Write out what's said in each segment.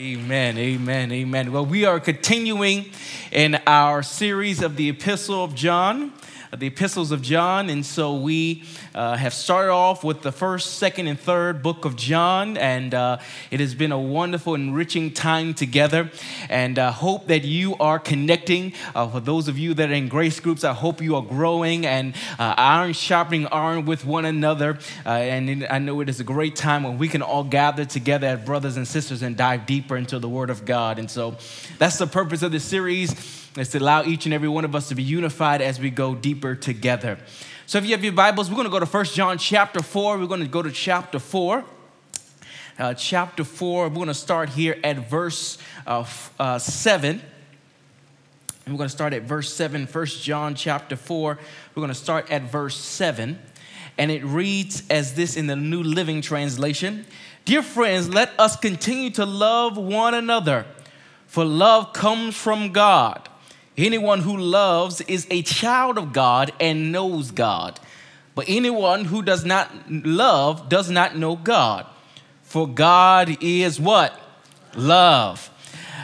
Amen, amen, amen. Well, we are continuing in our series of the Epistle of John the epistles of John. And so we uh, have started off with the first, second, and third book of John. And uh, it has been a wonderful, enriching time together. And I uh, hope that you are connecting. Uh, for those of you that are in grace groups, I hope you are growing and uh, iron sharpening iron with one another. And I know it is a great time when we can all gather together as brothers and sisters and dive deeper into the Word of God. And so that's the purpose of this series is to allow each and every one of us to be unified as we go deeper together. So if you have your Bibles, we're going to go to 1 John chapter 4. We're going to go to chapter 4. Uh, chapter 4, we're going to start here at verse uh, uh, 7. And we're going to start at verse 7, 1 John chapter 4. We're going to start at verse 7. And it reads as this in the New Living Translation Dear friends, let us continue to love one another, for love comes from God. Anyone who loves is a child of God and knows God. But anyone who does not love does not know God. For God is what? Love.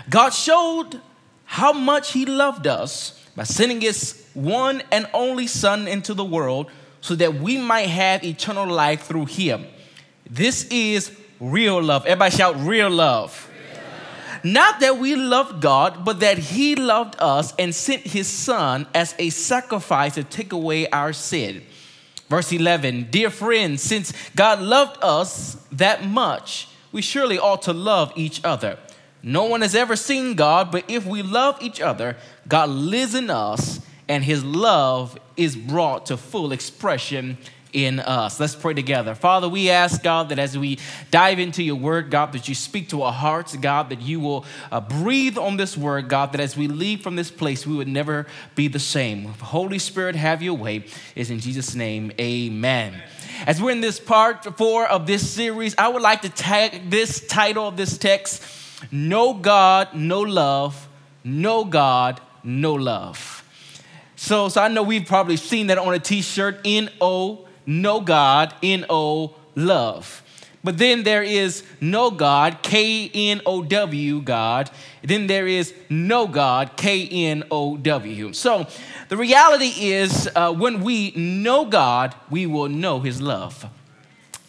God showed how much He loved us by sending His one and only Son into the world so that we might have eternal life through Him. This is real love. Everybody shout, real love. Not that we loved God, but that He loved us and sent His Son as a sacrifice to take away our sin. Verse 11 Dear friends, since God loved us that much, we surely ought to love each other. No one has ever seen God, but if we love each other, God lives in us and His love is brought to full expression in us. Let's pray together. Father, we ask, God, that as we dive into your word, God, that you speak to our hearts, God, that you will uh, breathe on this word, God, that as we leave from this place, we would never be the same. Holy Spirit, have your way. Is in Jesus' name, amen. As we're in this part four of this series, I would like to tag this title of this text No God, No Love, No God, No Love. So, so I know we've probably seen that on a t shirt, N O no God, N O, love. But then there is no God, K N O W, God. Then there is no God, K N O W. So the reality is, uh, when we know God, we will know His love.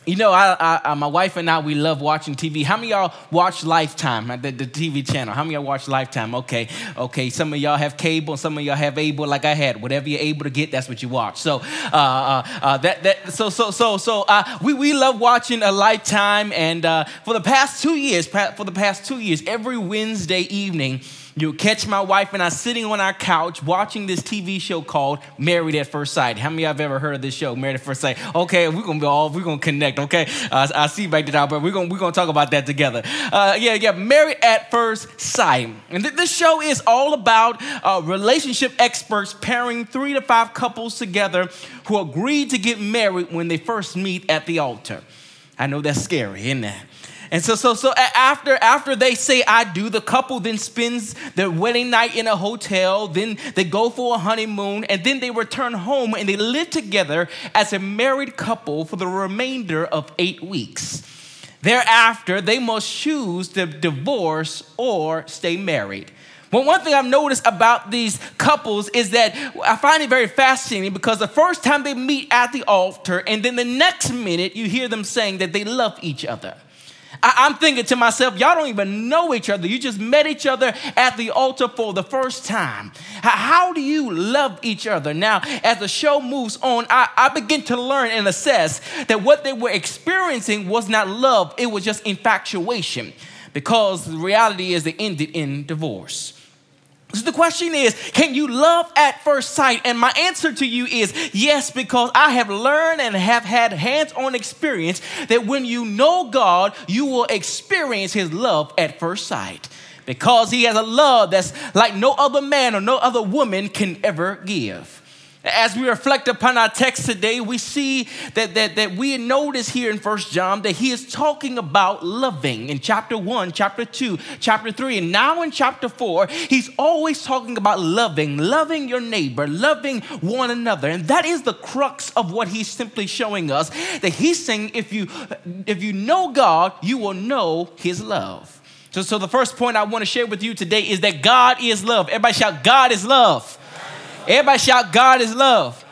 You know, I, I, my wife and I, we love watching TV. How many y'all watch Lifetime, the, the TV channel? How many y'all watch Lifetime? Okay, okay. Some of y'all have cable, some of y'all have able, like I had. Whatever you're able to get, that's what you watch. So, uh, uh, uh, that, that, so, so, so, so, uh, we, we love watching a Lifetime. And uh, for the past two years, for the past two years, every Wednesday evening, You'll catch my wife and I sitting on our couch watching this TV show called Married at First Sight. How many of you have ever heard of this show, Married at First Sight? Okay, we're gonna be all we're gonna connect. Okay, uh, I see back there, but we're gonna we're gonna talk about that together. Uh, yeah, yeah, Married at First Sight, and th- this show is all about uh, relationship experts pairing three to five couples together who agreed to get married when they first meet at the altar. I know that's scary, isn't it? And so, so, so after, after they say I do, the couple then spends their wedding night in a hotel, then they go for a honeymoon, and then they return home and they live together as a married couple for the remainder of eight weeks. Thereafter, they must choose to divorce or stay married. Well, one thing I've noticed about these couples is that I find it very fascinating because the first time they meet at the altar, and then the next minute you hear them saying that they love each other. I, am thinking to myself, y'all don't even know each other. You just met each other at the altar for the first time. How, do you love each other? Now, as the show moves on, I, I begin to learn and assess that what they were experiencing was not love, it was just infatuation. Because the reality is they ended in divorce. So the question is, can you love at first sight? And my answer to you is yes, because I have learned and have had hands on experience that when you know God, you will experience His love at first sight. Because He has a love that's like no other man or no other woman can ever give. As we reflect upon our text today, we see that, that, that we notice here in First John that he is talking about loving in chapter 1, chapter 2, chapter 3, and now in chapter 4, he's always talking about loving, loving your neighbor, loving one another. And that is the crux of what he's simply showing us that he's saying if you if you know God, you will know his love. So, so the first point I want to share with you today is that God is love. Everybody shout, God is love. Everybody shout, God is love.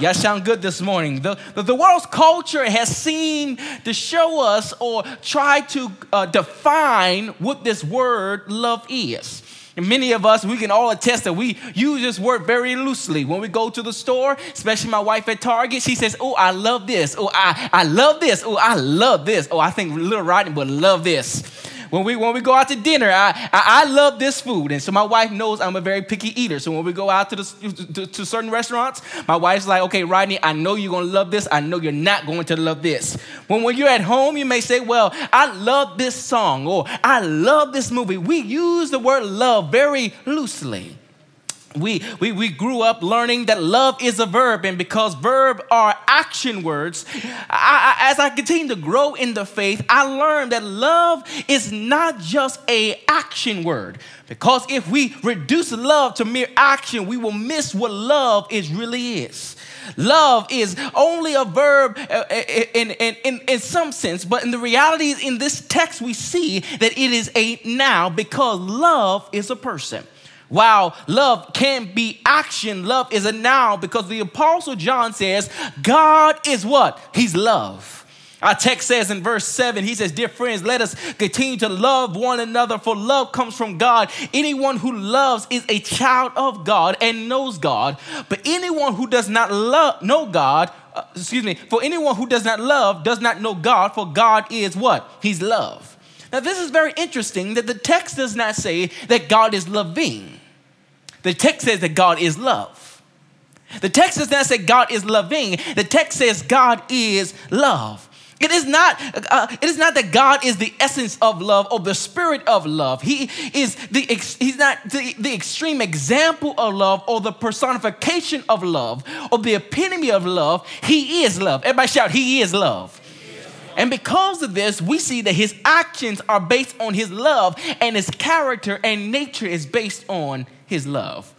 Y'all sound good this morning. The, the, the, world's culture has seemed to show us or try to uh, define what this word love is. And many of us, we can all attest that we use this word very loosely. When we go to the store, especially my wife at Target, she says, Oh, I love this. Oh, I, I love this. Oh, I love this. Oh, I think little Rodney would love this. When we when we go out to dinner, I, I, I love this food, and so my wife knows I'm a very picky eater. So when we go out to the to, to certain restaurants, my wife's like, "Okay, Rodney, I know you're gonna love this. I know you're not going to love this." When when you're at home, you may say, "Well, I love this song," or "I love this movie." We use the word love very loosely we, we, we grew up learning that love is a verb, and because verbs are action words, I, I, as I continue to grow in the faith, I learned that love is not just a action word. Because if we reduce love to mere action, we will miss what love is really is. Love is only a verb uh, uh, in, in, in, in some sense, but in the reality, in this text, we see that it is a now because love is a person. While love can be action, love is a noun because the Apostle John says, God is what? He's love. Our text says in verse 7, he says, Dear friends, let us continue to love one another, for love comes from God. Anyone who loves is a child of God and knows God. But anyone who does not love know God, uh, excuse me, for anyone who does not love does not know God, for God is what? He's love. Now, this is very interesting that the text does not say that God is loving. The text says that God is love. The text does not say God is loving. The text says God is love. It is not. Uh, it is not that God is the essence of love or the spirit of love. He is the. He's not the, the extreme example of love or the personification of love or the epitome of love. He is love. Everybody shout! He is love. And because of this, we see that his actions are based on his love, and his character and nature is based on his love.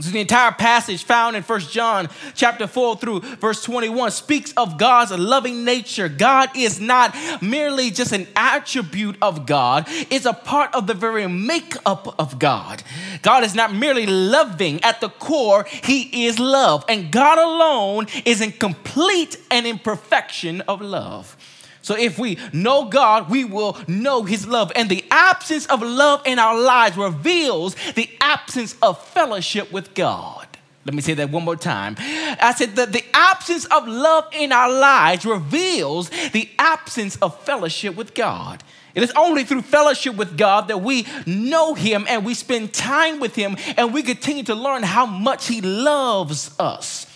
So the entire passage found in First John chapter 4 through verse 21 speaks of God's loving nature. God is not merely just an attribute of God, it's a part of the very makeup of God. God is not merely loving at the core, He is love. And God alone is in complete and imperfection of love. So if we know God, we will know His love. And the absence of love in our lives reveals the absence of fellowship with God. Let me say that one more time. I said that the absence of love in our lives reveals the absence of fellowship with God. It is only through fellowship with God that we know Him and we spend time with Him and we continue to learn how much He loves us.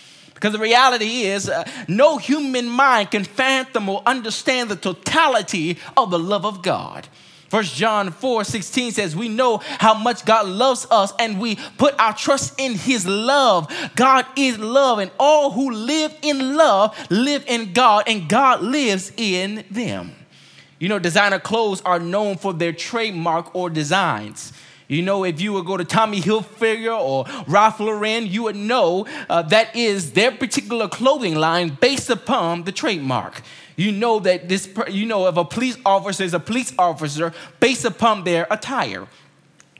Because the reality is, uh, no human mind can fathom or understand the totality of the love of God. First John 4 16 says, We know how much God loves us and we put our trust in his love. God is love, and all who live in love live in God, and God lives in them. You know, designer clothes are known for their trademark or designs. You know, if you would go to Tommy Hilfiger or Ralph Lauren, you would know uh, that is their particular clothing line based upon the trademark. You know that this, you know, if a police officer is a police officer based upon their attire.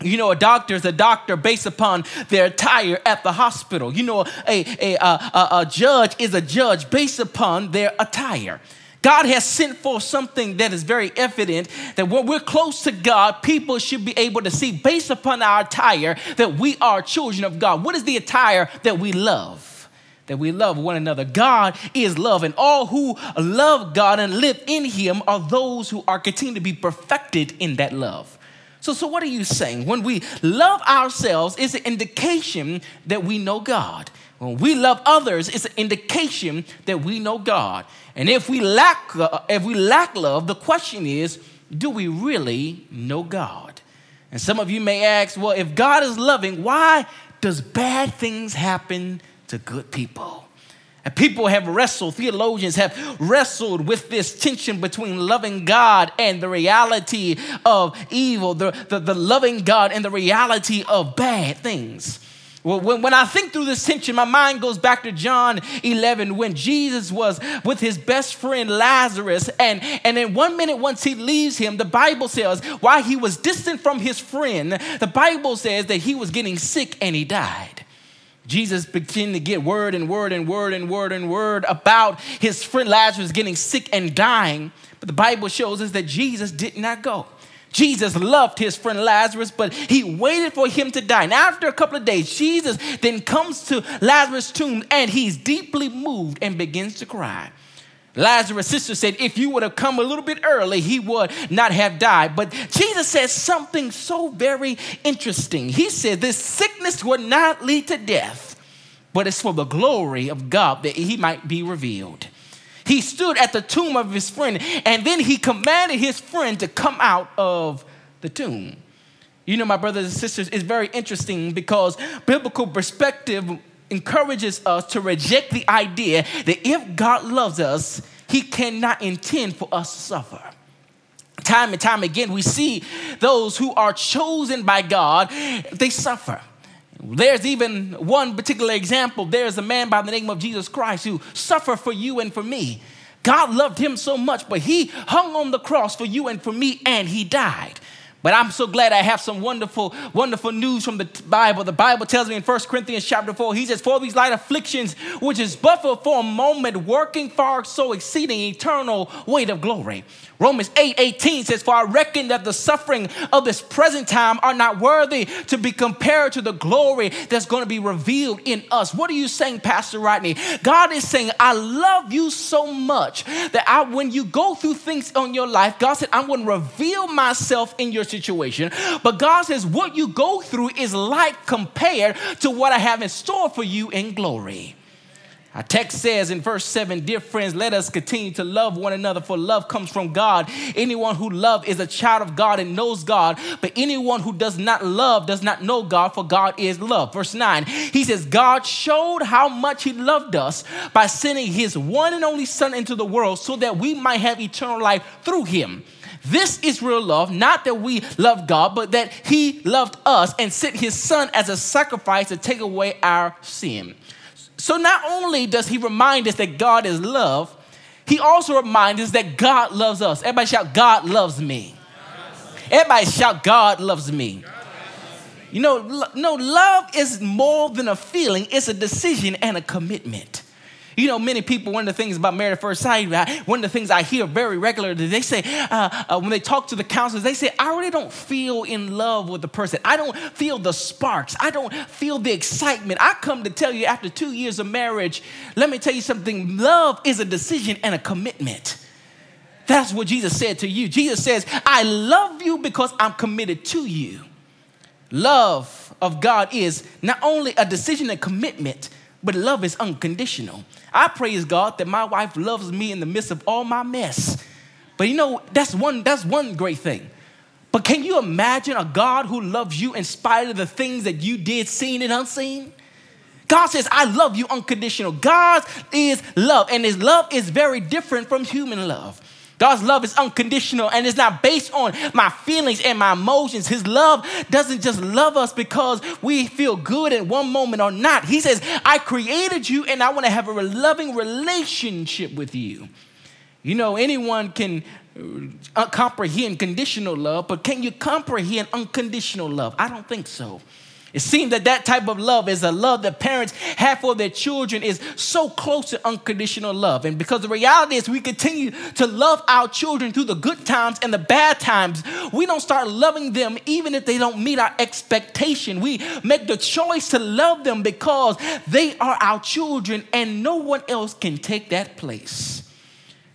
You know, a doctor is a doctor based upon their attire at the hospital. You know, a, a, a, a judge is a judge based upon their attire. God has sent for something that is very evident that when we're close to God, people should be able to see based upon our attire that we are children of God. What is the attire that we love? That we love one another. God is love, and all who love God and live in Him are those who are continuing to be perfected in that love. So, so what are you saying? When we love ourselves, it's an indication that we know God. When we love others, it's an indication that we know God. And if we lack, uh, if we lack love, the question is, do we really know God? And some of you may ask, well, if God is loving, why does bad things happen to good people? And people have wrestled, theologians have wrestled with this tension between loving God and the reality of evil, the, the, the loving God and the reality of bad things. Well, when, when I think through this tension, my mind goes back to John 11 when Jesus was with his best friend Lazarus. And, and in one minute, once he leaves him, the Bible says, while he was distant from his friend, the Bible says that he was getting sick and he died. Jesus began to get word and word and word and word and word about his friend Lazarus getting sick and dying. But the Bible shows us that Jesus did not go. Jesus loved his friend Lazarus, but he waited for him to die. And after a couple of days, Jesus then comes to Lazarus' tomb and he's deeply moved and begins to cry. Lazarus' sister said, If you would have come a little bit early, he would not have died. But Jesus says something so very interesting. He said, This sickness would not lead to death, but it's for the glory of God that he might be revealed. He stood at the tomb of his friend, and then he commanded his friend to come out of the tomb. You know, my brothers and sisters, it's very interesting because biblical perspective encourages us to reject the idea that if God loves us, he cannot intend for us to suffer. Time and time again, we see those who are chosen by God, they suffer. There's even one particular example. There's a man by the name of Jesus Christ who suffered for you and for me. God loved him so much, but he hung on the cross for you and for me, and he died. But I'm so glad I have some wonderful, wonderful news from the Bible. The Bible tells me in 1 Corinthians chapter 4, he says, For these light afflictions, which is but for a moment, working far so exceeding eternal weight of glory. Romans 8 18 says, For I reckon that the suffering of this present time are not worthy to be compared to the glory that's going to be revealed in us. What are you saying, Pastor Rodney? God is saying, I love you so much that I, when you go through things on your life, God said, I'm going to reveal myself in your situation. But God says, what you go through is light compared to what I have in store for you in glory. Our text says in verse 7 Dear friends, let us continue to love one another, for love comes from God. Anyone who loves is a child of God and knows God, but anyone who does not love does not know God, for God is love. Verse 9, he says, God showed how much he loved us by sending his one and only Son into the world so that we might have eternal life through him. This is real love, not that we love God, but that He loved us and sent His Son as a sacrifice to take away our sin. So not only does He remind us that God is love, He also reminds us that God loves us. Everybody shout, God loves me. Everybody shout, God loves me. You know, no, love is more than a feeling, it's a decision and a commitment. You know, many people, one of the things about married at first sight, one of the things I hear very regularly, they say, uh, uh, when they talk to the counselors, they say, I really don't feel in love with the person. I don't feel the sparks. I don't feel the excitement. I come to tell you after two years of marriage, let me tell you something love is a decision and a commitment. That's what Jesus said to you. Jesus says, I love you because I'm committed to you. Love of God is not only a decision and commitment, but love is unconditional. I praise God that my wife loves me in the midst of all my mess. But you know, that's one, that's one great thing. But can you imagine a God who loves you in spite of the things that you did, seen and unseen? God says, I love you unconditional. God is love, and his love is very different from human love. God's love is unconditional and it's not based on my feelings and my emotions. His love doesn't just love us because we feel good in one moment or not. He says, I created you and I want to have a loving relationship with you. You know, anyone can uh, comprehend conditional love, but can you comprehend unconditional love? I don't think so. It seems that that type of love is a love that parents have for their children is so close to unconditional love. And because the reality is we continue to love our children through the good times and the bad times, we don't start loving them even if they don't meet our expectation. We make the choice to love them because they are our children and no one else can take that place.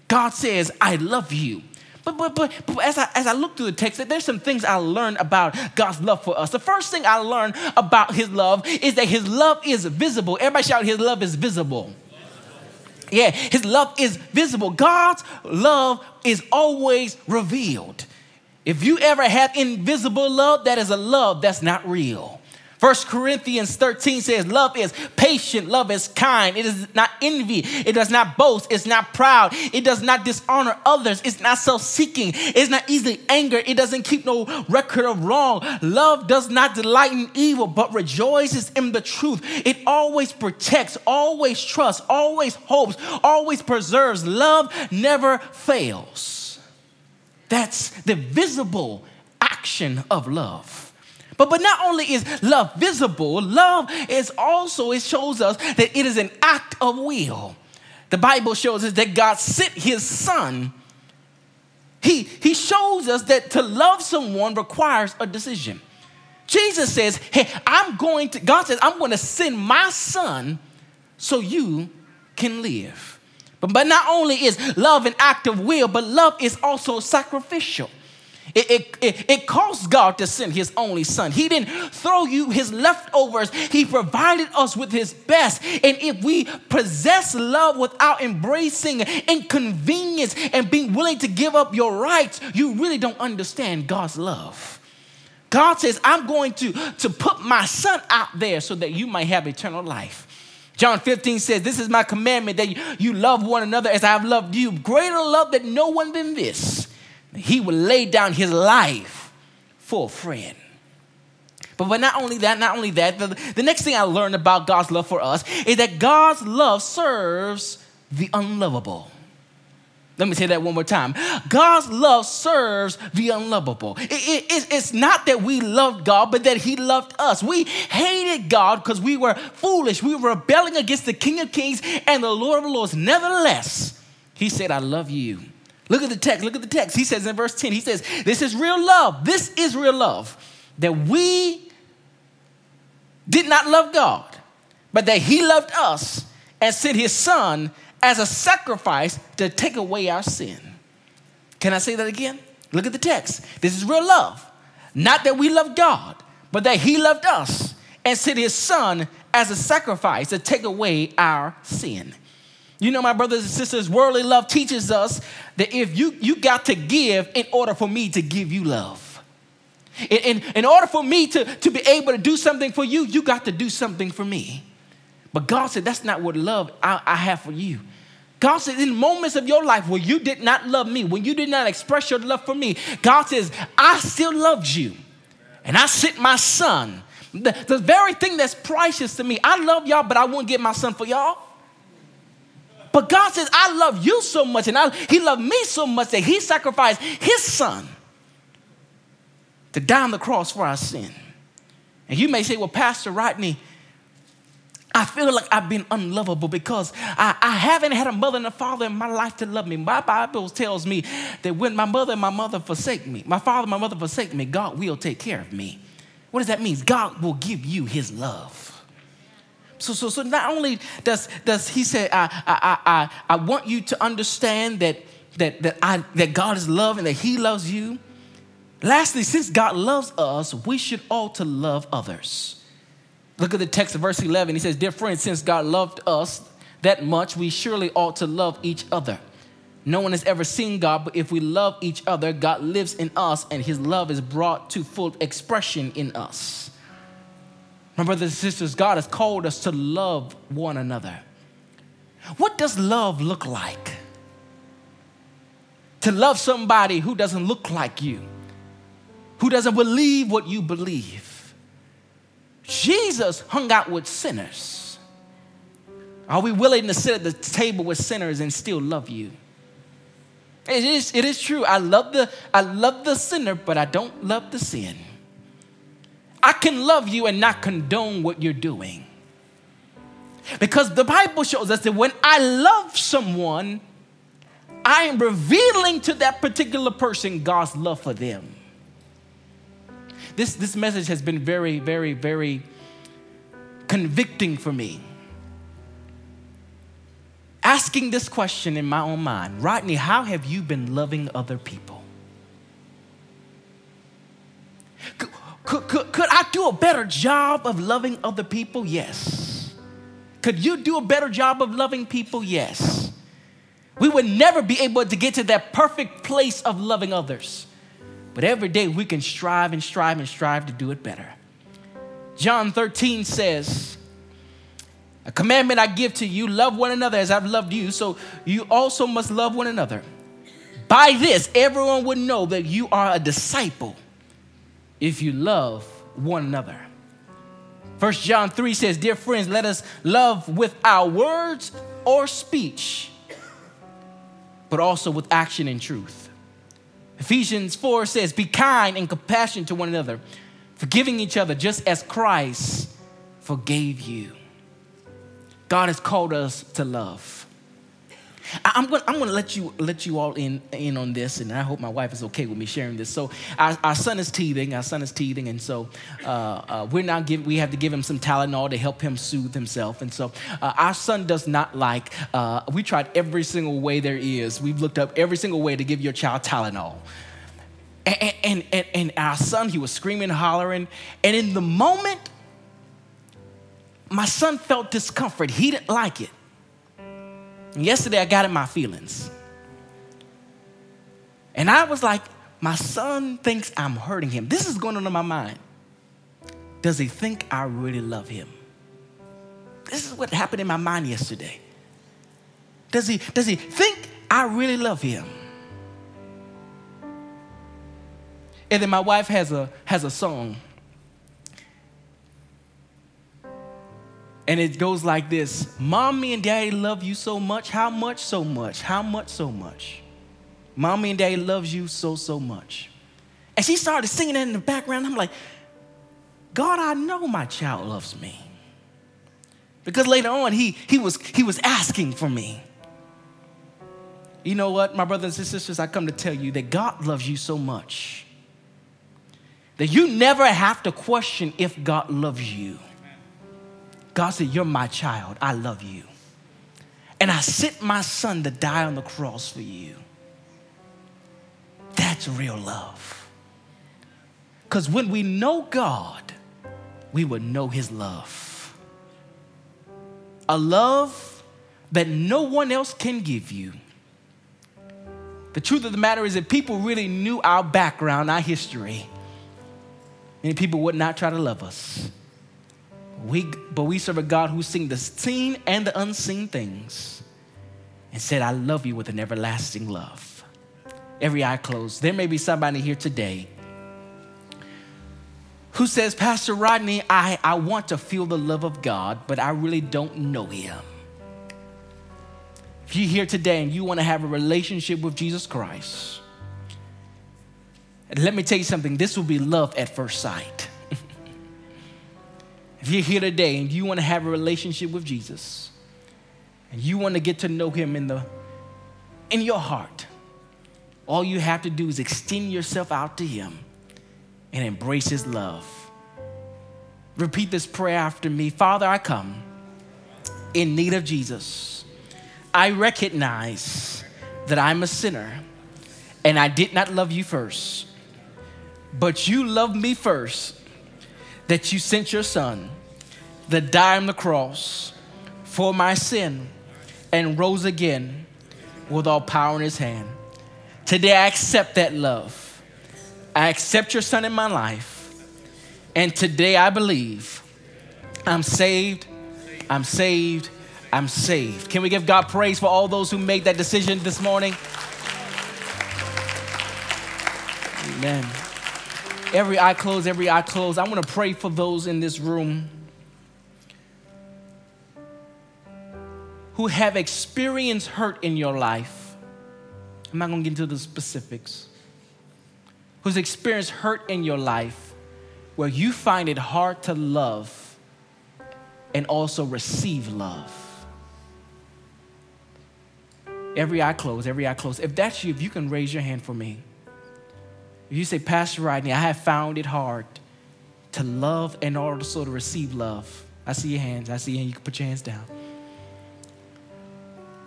God says, I love you. But, but, but, but as, I, as I look through the text, there's some things I learned about God's love for us. The first thing I learned about his love is that his love is visible. Everybody shout, his love is visible. Yeah, his love is visible. God's love is always revealed. If you ever have invisible love, that is a love that's not real. First Corinthians 13 says, Love is patient, love is kind. It is not envy, it does not boast, it's not proud, it does not dishonor others, it's not self seeking, it's not easily angered, it doesn't keep no record of wrong. Love does not delight in evil, but rejoices in the truth. It always protects, always trusts, always hopes, always preserves. Love never fails. That's the visible action of love. But, but not only is love visible, love is also, it shows us that it is an act of will. The Bible shows us that God sent his son. He, he shows us that to love someone requires a decision. Jesus says, Hey, I'm going to, God says, I'm going to send my son so you can live. But, but not only is love an act of will, but love is also sacrificial. It, it, it, it, God to send his only son. He didn't throw you his leftovers, he provided us with his best. And if we possess love without embracing inconvenience and being willing to give up your rights, you really don't understand God's love. God says, I'm going to, to put my son out there so that you might have eternal life. John 15 says, This is my commandment that you, love one another as I have loved you. Greater love than no one than this he would lay down his life for a friend. But, but not only that, not only that, the, the next thing I learned about God's love for us is that God's love serves the unlovable. Let me say that one more time. God's love serves the unlovable. It, it, it's not that we loved God, but that He loved us. We hated God because we were foolish. We were rebelling against the King of Kings and the Lord of Lords. Nevertheless, He said, I love you. Look at the text. Look at the text. He says in verse 10, he says, This is real love. This is real love. That we did not love God, but that He loved us and sent His Son as a sacrifice to take away our sin. Can I say that again? Look at the text. This is real love. Not that we love God, but that He loved us and sent His Son as a sacrifice to take away our sin. You know, my brothers and sisters, worldly love teaches us that if you, you got to give in order for me to give you love. In, in, in order for me to, to be able to do something for you, you got to do something for me. But God said, that's not what love I, I have for you. God says, in moments of your life where you did not love me, when you did not express your love for me, God says, I still loved you. And I sent my son. The, the very thing that's precious to me, I love y'all, but I won't get my son for y'all. But God says, I love you so much, and I, He loved me so much that He sacrificed His Son to die on the cross for our sin. And you may say, Well, Pastor Rodney, I feel like I've been unlovable because I, I, haven't had a mother and a father in my life to love me. My Bible tells me that when my mother and my mother forsake me, my father and my mother forsake me, God will take care of me. What does that mean? God will give you his love. So, so, so not only does, does he say, I, I, I, I want you to understand that, that, that, I, that God is love and that he loves you. Lastly, since God loves us, we should all to love others. Look at the text of verse 11. He says, Dear friends, since God loved us that much, we surely ought to love each other. No one has ever seen God, but if we love each other, God lives in us and his love is brought to full expression in us. My brothers and sisters, God has called us to love one another. What does love look like? To love somebody who doesn't look like you, who doesn't believe what you believe. Jesus hung out with sinners. Are we willing to sit at the table with sinners and still love you? It is, it is true. I love, the, I love the sinner, but I don't love the sin. I can love you and not condone what you're doing. Because the Bible shows us that when I love someone, I am revealing to that particular person God's love for them. This, this message has been very, very, very convicting for me. Asking this question in my own mind Rodney, how have you been loving other people? Could, could, could I do a better job of loving other people? Yes. Could you do a better job of loving people? Yes. We would never be able to get to that perfect place of loving others. But every day we can strive and strive and strive to do it better. John 13 says, A commandment I give to you love one another as I've loved you, so you also must love one another. By this, everyone would know that you are a disciple if you love one another. First John 3 says, Dear friends, let us love with our words or speech, but also with action and truth. Ephesians 4 says, Be kind and compassionate to one another, forgiving each other just as Christ forgave you. God has called us to love. I'm going I'm to let you let you all in in on this, and I hope my wife is okay with me sharing this. So our, our son is teething. Our son is teething, and so uh, uh, we're not give, we have to give him some Tylenol to help him soothe himself. And so uh, our son does not like. Uh, we tried every single way there is. We've looked up every single way to give your child Tylenol. And, and, and, and our son, he was screaming, hollering, and in the moment, my son felt discomfort. He didn't like it. And yesterday I got in my feelings. And I was like, my son thinks I'm hurting him. This is going on in my mind. Does he think I really love him? This is what happened in my mind yesterday. Does he, does he think I really love him? And then my wife has a, has a song And it goes like this Mommy and daddy love you so much. How much? So much. How much? So much. Mommy and daddy loves you so, so much. And she started singing that in the background. I'm like, God, I know my child loves me. Because later on, he, he, was, he was asking for me. You know what, my brothers and sisters, I come to tell you that God loves you so much that you never have to question if God loves you. God said, You're my child. I love you. And I sent my son to die on the cross for you. That's real love. Because when we know God, we will know his love. A love that no one else can give you. The truth of the matter is that people really knew our background, our history, many people would not try to love us. We, but we serve a God who's seen the seen and the unseen things and said, I love you with an everlasting love. Every eye closed. There may be somebody here today who says, Pastor Rodney, I, I want to feel the love of God, but I really don't know Him. If you're here today and you want to have a relationship with Jesus Christ, let me tell you something this will be love at first sight. If you're here today and you want to have a relationship with Jesus, and you want to get to know him in the in your heart, all you have to do is extend yourself out to him and embrace his love. Repeat this prayer after me. Father, I come in need of Jesus. I recognize that I'm a sinner and I did not love you first, but you loved me first that you sent your son that died on the cross for my sin and rose again with all power in his hand. Today I accept that love. I accept your son in my life. And today I believe I'm saved, I'm saved, I'm saved. Can we give God praise for all those who made that decision this morning? Amen. Every eye closed, every eye closed. I want to pray for those in this room who have experienced hurt in your life. I'm not going to get into the specifics. Who's experienced hurt in your life where you find it hard to love and also receive love. Every eye closed, every eye closed. If that's you, if you can raise your hand for me. You say, Pastor Rodney, I have found it hard to love and also to receive love. I see your hands. I see you. You can put your hands down.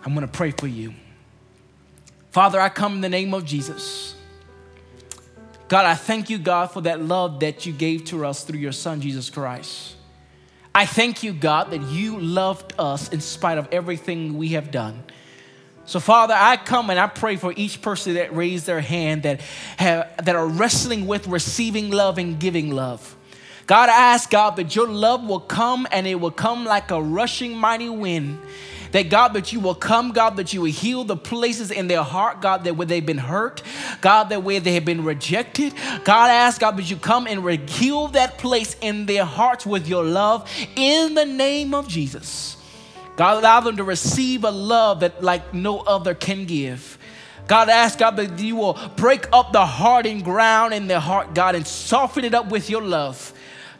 I'm going to pray for you. Father, I come in the name of Jesus. God, I thank you, God, for that love that you gave to us through your Son, Jesus Christ. I thank you, God, that you loved us in spite of everything we have done. So, Father, I come and I pray for each person that raised their hand that, have, that are wrestling with receiving love and giving love. God, I ask, God, that your love will come and it will come like a rushing mighty wind. That God, that you will come, God, that you will heal the places in their heart, God, that where they've been hurt, God, that where they have been rejected. God, I ask, God, that you come and heal that place in their hearts with your love in the name of Jesus. God, allow them to receive a love that like no other can give. God, ask God that you will break up the hardened ground in their heart, God, and soften it up with your love.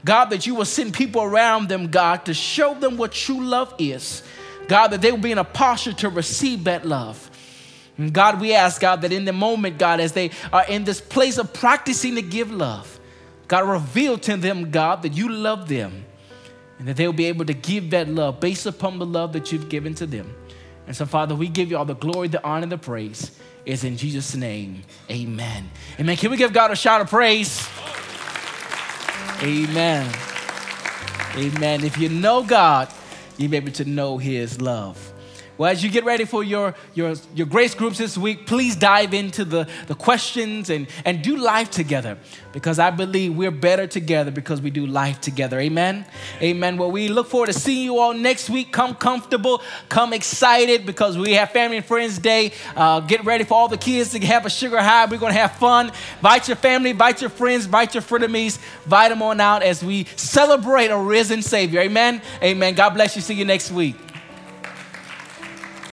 God, that you will send people around them, God, to show them what true love is. God, that they will be in a posture to receive that love. And God, we ask, God, that in the moment, God, as they are in this place of practicing to give love, God, reveal to them, God, that you love them and that they'll be able to give that love based upon the love that you've given to them. And so, Father, we give you all the glory, the honor, and the praise. Is in Jesus' name. Amen. Amen. Can we give God a shout of praise? Amen. Amen. If you know God, you'll be able to know His love. Well, as you get ready for your, your, your grace groups this week, please dive into the, the questions and, and do life together because I believe we're better together because we do life together. Amen? Amen. Well, we look forward to seeing you all next week. Come comfortable, come excited because we have Family and Friends Day. Uh, get ready for all the kids to have a sugar high. We're going to have fun. Invite your family, invite your friends, invite your frenemies, invite them on out as we celebrate a risen Savior. Amen? Amen. God bless you. See you next week.